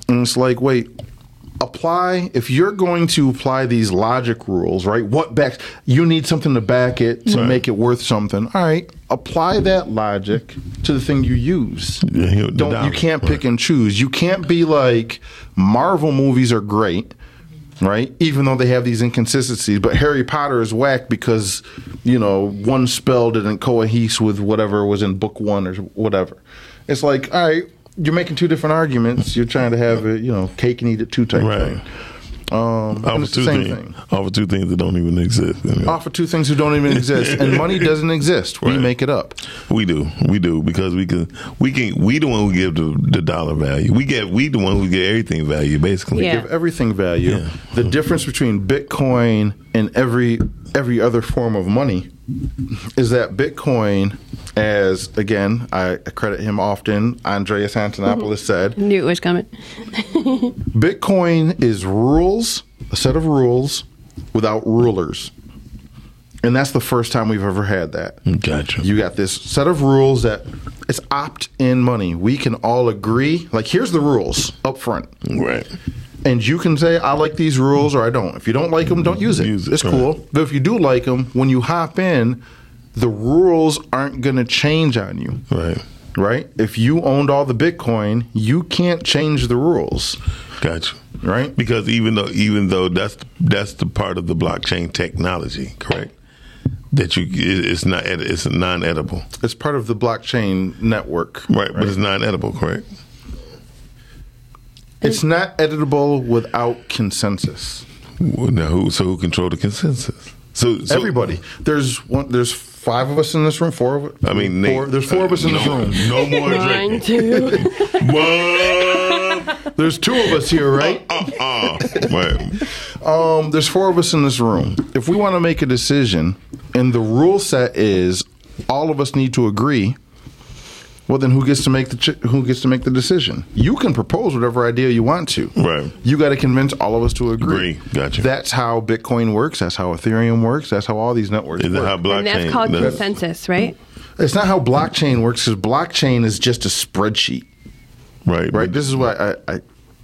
And it's like, wait, apply if you're going to apply these logic rules, right? What backs you need something to back it to Right. make it worth something. All right, apply that logic to the thing you use. Yeah, Don't you can't pick right. and choose. You can't be like Marvel movies are great. Right, even though they have these inconsistencies, but Harry Potter is whack because you know one spell didn't cohere with whatever was in book one or whatever. It's like, all right, you're making two different arguments. You're trying to have a you know cake and eat it too type Right. thing. Um, and Offer two same things. thing. Offer two things that don't even exist. you know. Offer two things who don't even exist, and money <laughs> doesn't exist. We Right. make it up. We do, we do, because we can, we can, we the one who give the, the dollar value. We get, we the one who get everything value, basically. Yeah. Give everything value. Yeah. The difference between Bitcoin and every every other form of money is that Bitcoin, as again, I credit him often. Andreas Antonopoulos mm-hmm. said, Knew it was coming. <laughs> Bitcoin is rules, a set of rules without rulers. And that's the first time we've ever had that. Gotcha. You got this set of rules that it's opt in money. We can all agree. Like, here's the rules up front. right. And you can say, I like these rules or I don't. If you don't like them, don't mm-hmm. use it. Use it, it's right. cool. But if you do like them, when you hop in, the rules aren't going to change on you Right. right? If you owned all the Bitcoin, you can't change the rules, Gotcha. right? Because even though, even though that's that's the part of the blockchain technology, correct? That you, it's not, it's non-edible, It's part of the blockchain network, right? But it's non-edible, correct? It's not editable without consensus. Well, Now, who? So who control the consensus? So, so Everybody, there's one, there's five of us in this room. Four of us. I mean, four, Nate, there's four of us in this room. No more Mine drinking. too. <laughs> What? There's two of us here, right? Uh-uh. Right. Um, there's four of us in this room. If we want to make a decision, and the rule set is all of us need to agree, well, then who gets to make the ch- who gets to make the decision? You can propose whatever idea you want to. Right. You got to convince all of us to agree. Agree. Gotcha. That's how Bitcoin works. That's how Ethereum works. That's how all these networks Is work. how blockchain? and that's called does- consensus, right? it's not how blockchain works because blockchain is just a spreadsheet. Right. right? This is why I, I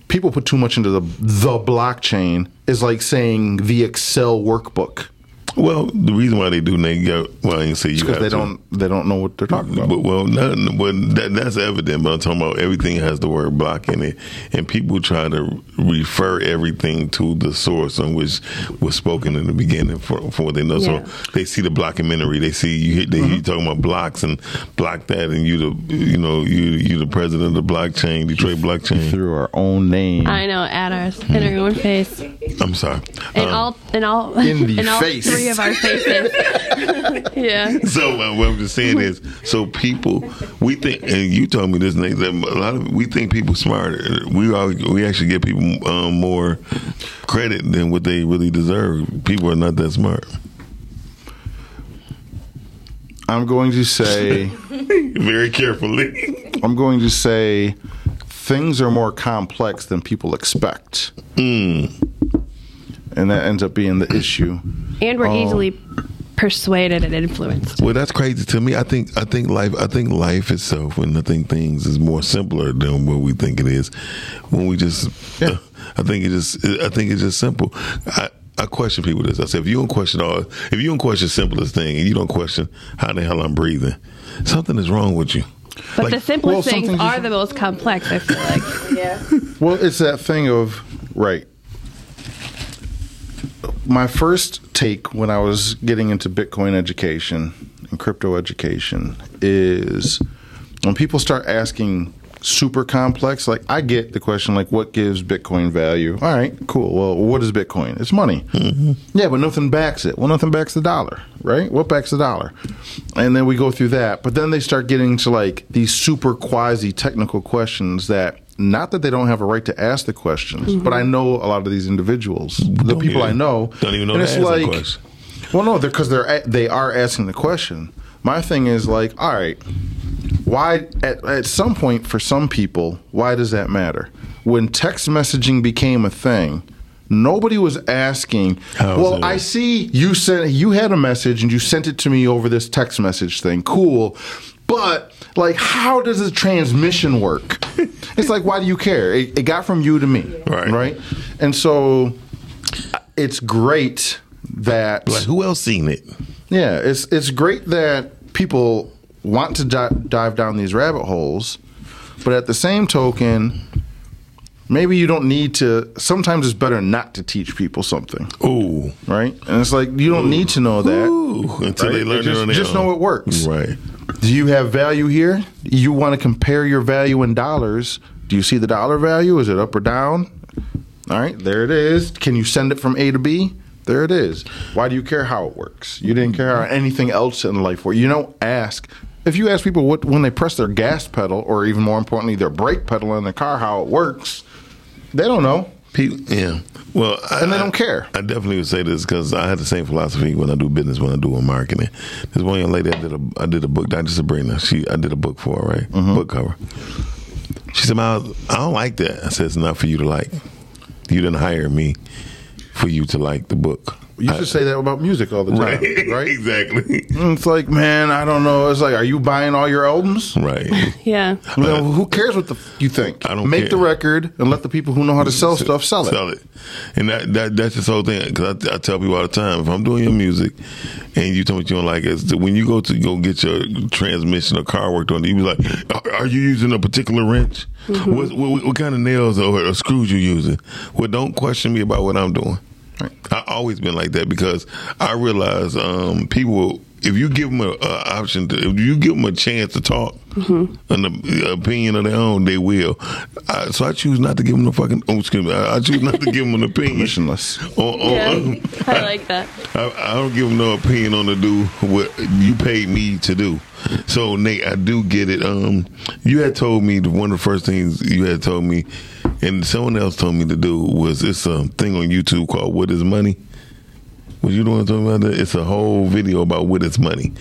people put too much into the the blockchain is like saying the Excel workbook Well, the reason why they do, they go. Well, I ain't say you because have they to. don't they don't know what they're talking about. But well, not, well that, that's evident. But I'm talking about everything has the word block in it, and people try to refer everything to the source on which was spoken in the beginning for, for what they know. Yeah. So they see the blockumentary. They see you. hit- They Mm-hmm. you talking about blocks and block that, and you the you know you you the president of the blockchain, Detroit blockchain. through our own name. I know, at ours, in our own face, I'm sorry. in Um, all, in all, In the <laughs> all face. three of our faces. <laughs> yeah. So uh, what I'm just saying is, so people, we think, and you told me this, Nate, that a lot of we think people smarter. We are, we actually get people um, more credit than what they really deserve. People are not that smart. I'm going to say <laughs> Very carefully. I'm going to say things are more complex than people expect. Mm. And that ends up being the issue. And we're Oh. easily persuaded and influenced. Well, that's crazy to me. I think I think life I think life itself and I think things is more simpler than what we think it is. When we just, Yeah. I think it just I think it's just simple. I, I question people this. I said, if you don't question all, if you don't question the simplest thing, and you don't question how the hell I'm breathing, something is wrong with you. But Like, the simplest well, things are the most complex, I feel like. <laughs> Well, it's that thing of right. My first take when I was getting into Bitcoin education and crypto education is when people start asking super complex, like I get the question, like, what gives Bitcoin value? All right, cool. Well, what is Bitcoin? It's money. Mm-hmm. Yeah, but nothing backs it. Well, nothing backs the dollar, right? What backs the dollar? And then we go through that. But then they start getting to like these super quasi technical questions that not that they don't have a right to ask the questions, but I know a lot of these individuals, the Don't people I know, don't even know and it's the like, well, no, they're because they're they are asking the question. My thing is like, all right, why at, at some point for some people, why does that matter? When text messaging became a thing, nobody was asking. How well. I see you sent you had a message and you sent it to me over this text message thing. Cool. But like, how does the transmission work? <laughs> it's like, why do you care? It, it got from you to me, Right. Right. And so, it's great that Like, who else seen it? yeah, it's it's great that people want to di- dive down these rabbit holes, but at the same token, maybe you don't need to. Sometimes it's better not to teach people something, Ooh, right? And it's like you don't need to know that. Ooh, until they right? learn it just, on their just know it works. Right. Do you have value here? You want to compare your value in dollars. Do you see the dollar value? Is it up or down? All right, there it is. Can you send it from A to B? There it is. Why do you care how it works? You didn't care how anything else in life works. You don't ask. If you ask people what when they press their gas pedal, or even more importantly, their brake pedal in the car, how it works, they don't know. People, yeah. Well, I, And they don't care. I definitely would say this because I had the same philosophy when I do business, when I do marketing. There's one young lady I did a I did a book, Dr. Sabrina. She I did a book for her, right? Mm-hmm. Book cover. She said, I don't like that. I said, it's not for you to like. You didn't hire me for you to like the book. You should say that about music all the time, Right. right? <laughs> exactly. And It's like, man, I don't know. It's like, are you buying all your albums? Right. <laughs> Yeah. Well, who cares what the f- you think? I don't make care. the record and let the people who know how to sell stuff sell it. Sell it. And that, that that's this whole thing. Because I, I tell people all the time, if I'm doing your music and you tell me you don't like it, when you go to go get your transmission or car worked on, you be like, are, are you using a particular wrench? Mm-hmm. What, what, what kind of nails or, or screws you using? Well, don't question me about what I'm doing. I always been like that because I realize um, people, if you give them an option, to, if you give them a chance to talk, an op- opinion of their own, they will. I, so I choose not to give them no fucking. Oh, excuse me. I, I choose not to give them an <laughs> opinion. Permissionless. On, on, Yeah, <laughs> I like that. I, I don't give them no opinion on to do what you paid me to do. So Nate, I do get it. Um, you had told me the- one of the first things you had told me, and someone else told me to do was it's a thing on YouTube called "What Is Money." Was you the one talking about that? It's a whole video about what is money,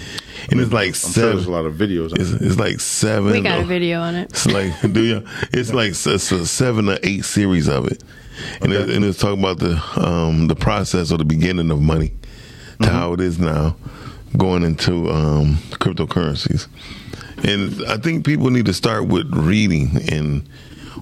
and it's like I'm sure seven. there's a lot of videos. it's, On it. it's like seven. We got or- a video on it. it's like, do you? It's like it's a seven or eight series of it, and, it, and it's talking about the um, the process or the beginning of money to how it is now, going into um, cryptocurrencies. And I think people need to start with reading and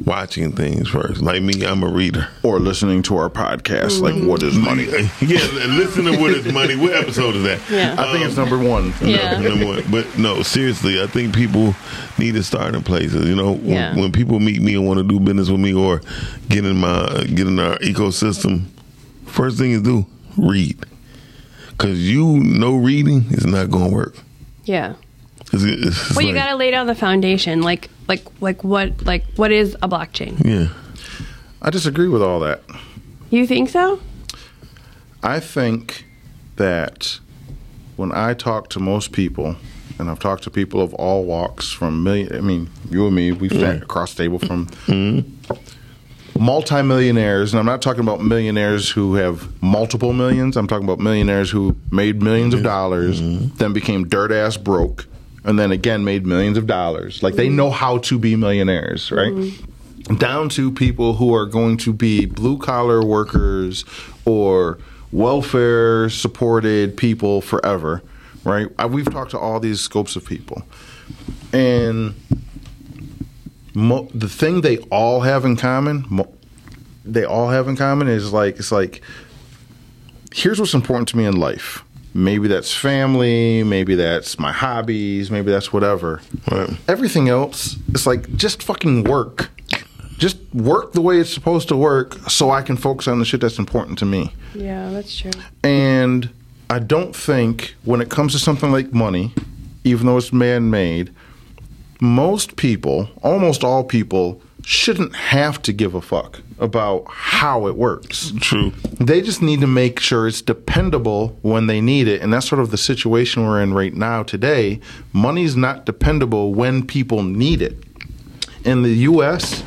watching things first. Like me, I'm a reader. Or listening to our podcast, like "What Is Money." <laughs> yeah, listen to what is money. What episode is that? Yeah. I think it's number one. Yeah. Number one. But no, seriously, I think people need to start in places. You know, when, Yeah. when people meet me and want to do business with me or get in my get in our ecosystem, first thing is do read, because you know reading is not going to work. Yeah. It's, it's Well, you got to lay down the foundation. Like, like, like what, like what is a blockchain? yeah. I disagree with all that. You think so? I think that when I talk to most people, and I've talked to people of all walks from million, I mean, you and me, we've sat across the table from mm-hmm. multimillionaires, and I'm not talking about millionaires who have multiple millions. I'm talking about millionaires who made millions of dollars, mm-hmm. then became dirt ass broke, and then again made millions of dollars. Like they mm-hmm. know how to be millionaires, right? Mm-hmm. Down to people who are going to be blue collar workers or welfare supported people forever, right? I- We've talked to all these scopes of people. And mo- the thing they all have in common, mo- they all have in common is like it's like here's what's important to me in life. Maybe that's family, maybe that's my hobbies, maybe that's whatever. Right. Everything else, it's like just fucking work. Just work the way it's supposed to work so I can focus on the shit that's important to me. Yeah, that's true. And I don't think when it comes to something like money, even though it's man made, most people, almost all people, shouldn't have to give a fuck about how it works. True. They just need to make sure it's dependable when they need it. And that's sort of the situation we're in right now today. Money's not dependable when people need it. In the US,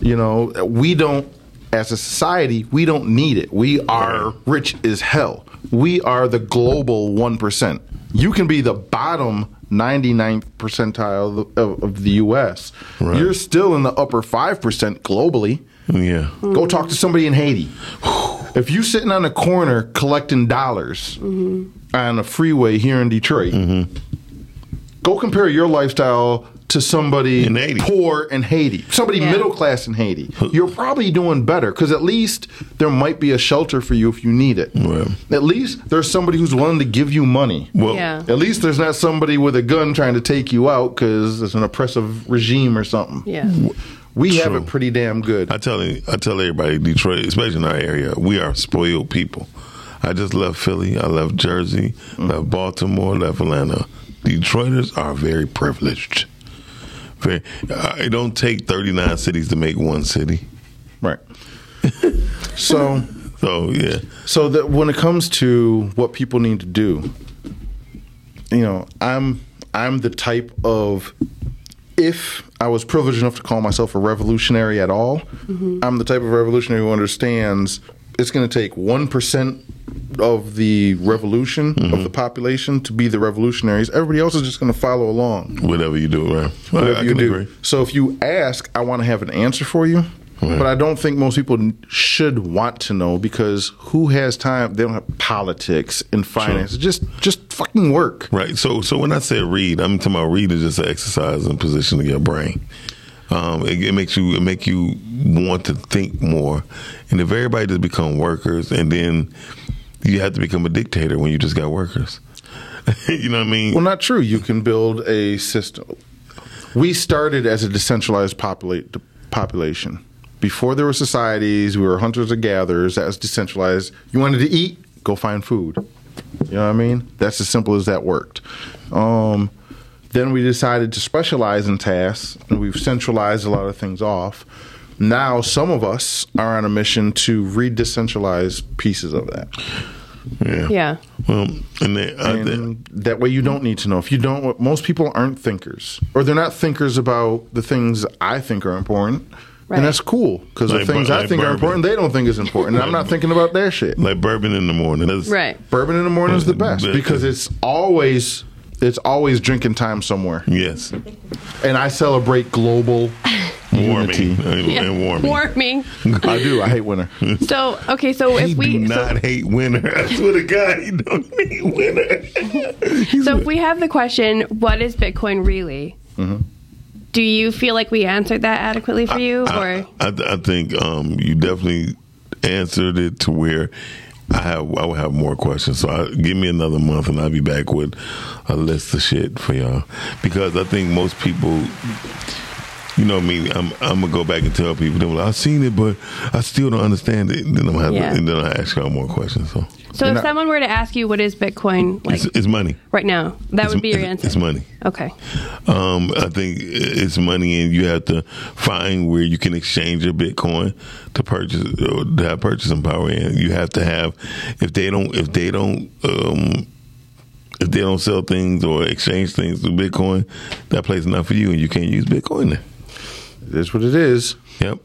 you know, we don't, as a society, we don't need it. We are rich as hell. We are the global 1%. You can be the bottom 99th percentile of, of, of the US. Right. You're still in the upper 5% globally. Yeah. Go talk to somebody in Haiti. If you're sitting on a corner collecting dollars mm-hmm. on a freeway here in Detroit, mm-hmm. go compare your lifestyle to somebody In Haiti. poor in Haiti, somebody Yeah. middle class in Haiti. You're probably doing better because at least there might be a shelter for you if you need it. Right. At least there's somebody who's willing to give you money. Well, Yeah. At least there's not somebody with a gun trying to take you out because it's an oppressive regime or something. Yeah. We have it pretty damn good. I tell I tell everybody Detroit, especially in our area, we are spoiled people. I just left Philly, I left Jersey, mm. left Baltimore, left Atlanta. Detroiters are very privileged. Very, uh, it don't take thirty nine cities to make one city. Right. <laughs> so, So yeah, so that when it comes to what people need to do, you know, I'm I'm the type of if I was privileged enough to call myself a revolutionary at all, I'm the type of revolutionary who understands it's going to take one percent of the revolution of mm-hmm. the population to be the revolutionaries. Everybody else is just going to follow along. whatever you do, right? Whatever I you do. agree. So if you ask, I want to have an answer for you. Right. But I don't think most people should want to know because who has time? They don't have politics and finance. Just just fucking work. Right. So so when I say read, I'm talking about read is just an exercise and positioning your brain. Um, it, it makes you it make you want to think more, and if everybody just become workers, and then you have to become a dictator when you just got workers. <laughs> you know what I mean? Well, not true. You can build a system. We started as a decentralized populate, population. Before there were societies, we were hunters and gatherers. That was decentralized. You wanted to eat, go find food. You know what I mean? That's as simple as that worked. Um, Then we decided to specialize in tasks, and we've centralized a lot of things off. Now, some of us are on a mission to re-decentralize pieces of that. Yeah. Yeah. Well, and, they, uh, they- that way, you don't need to know. If you don't, most people aren't thinkers, or they're not thinkers about the things I think are important. Right. And that's cool because Like the things bur- I like think are important, they don't think is important. And I'm not thinking about their shit. like bourbon in the morning. That's, Right. Bourbon in the morning is the best because it's always it's always drinking time somewhere. Yes. And I celebrate global. Warming and, Yeah. and warming. Warming. I do. I hate winter. So okay, so He if we do so, not hate winter. I swear to God, he don't hate winter. <laughs> so if we have the question, what is Bitcoin really? Mm-hmm. Do you feel like we answered that adequately for you, I, or I, I think um, you definitely answered it to where I have I will have more questions. So I, give me another month and I'll be back with a list of shit for y'all because I think most people. You know me. I'm. I'm gonna go back and tell people. They're like, I've seen it, but I still don't understand it. Then I'm have. Yeah. To, and then I ask y'all more questions. So so You're if not- someone were to ask you what is Bitcoin like it's, it's money. right now, that It's- would be your answer. It's money. Okay. Um, I think it's money, and you have to find where you can exchange your Bitcoin to purchase or to have purchasing power. And you have to have if they don't if they don't um, if they don't sell things or exchange things through Bitcoin, that place is not for you, and you can't use Bitcoin there. It is what it is. Yep,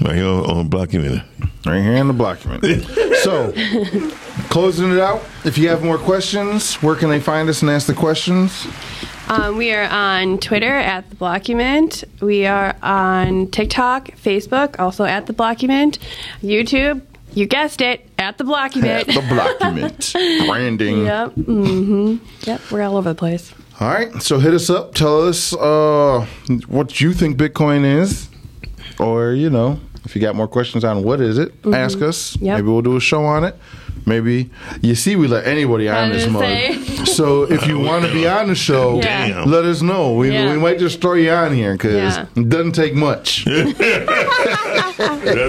right here on, on Blockumented. Right here in the document. <laughs> so, closing it out. If you have more questions, where can they find us and ask the questions? Um, we are on Twitter at the Blockument. We are on TikTok, Facebook, also at the Blockument, YouTube. You guessed it, at the At Blockument. the Blockument. <laughs> Branding. Yep. Mm-hmm. Yep. We're all over the place. All right. So hit us up. Tell us uh, what you think Bitcoin is, or you know, if you got more questions on what is it, mm-hmm. ask us. Yep. Maybe we'll do a show on it. Maybe you see we let anybody on this was mug. <laughs> So if you want to be on the show, Yeah. Damn. let us know. We, Yeah. we might just throw you on here because Yeah. it doesn't take much. <laughs> That's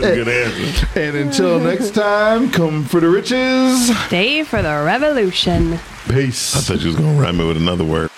a good answer. and until next time, come for the riches. Stay for the revolution. Peace. I thought you was gonna rhyme it with another word.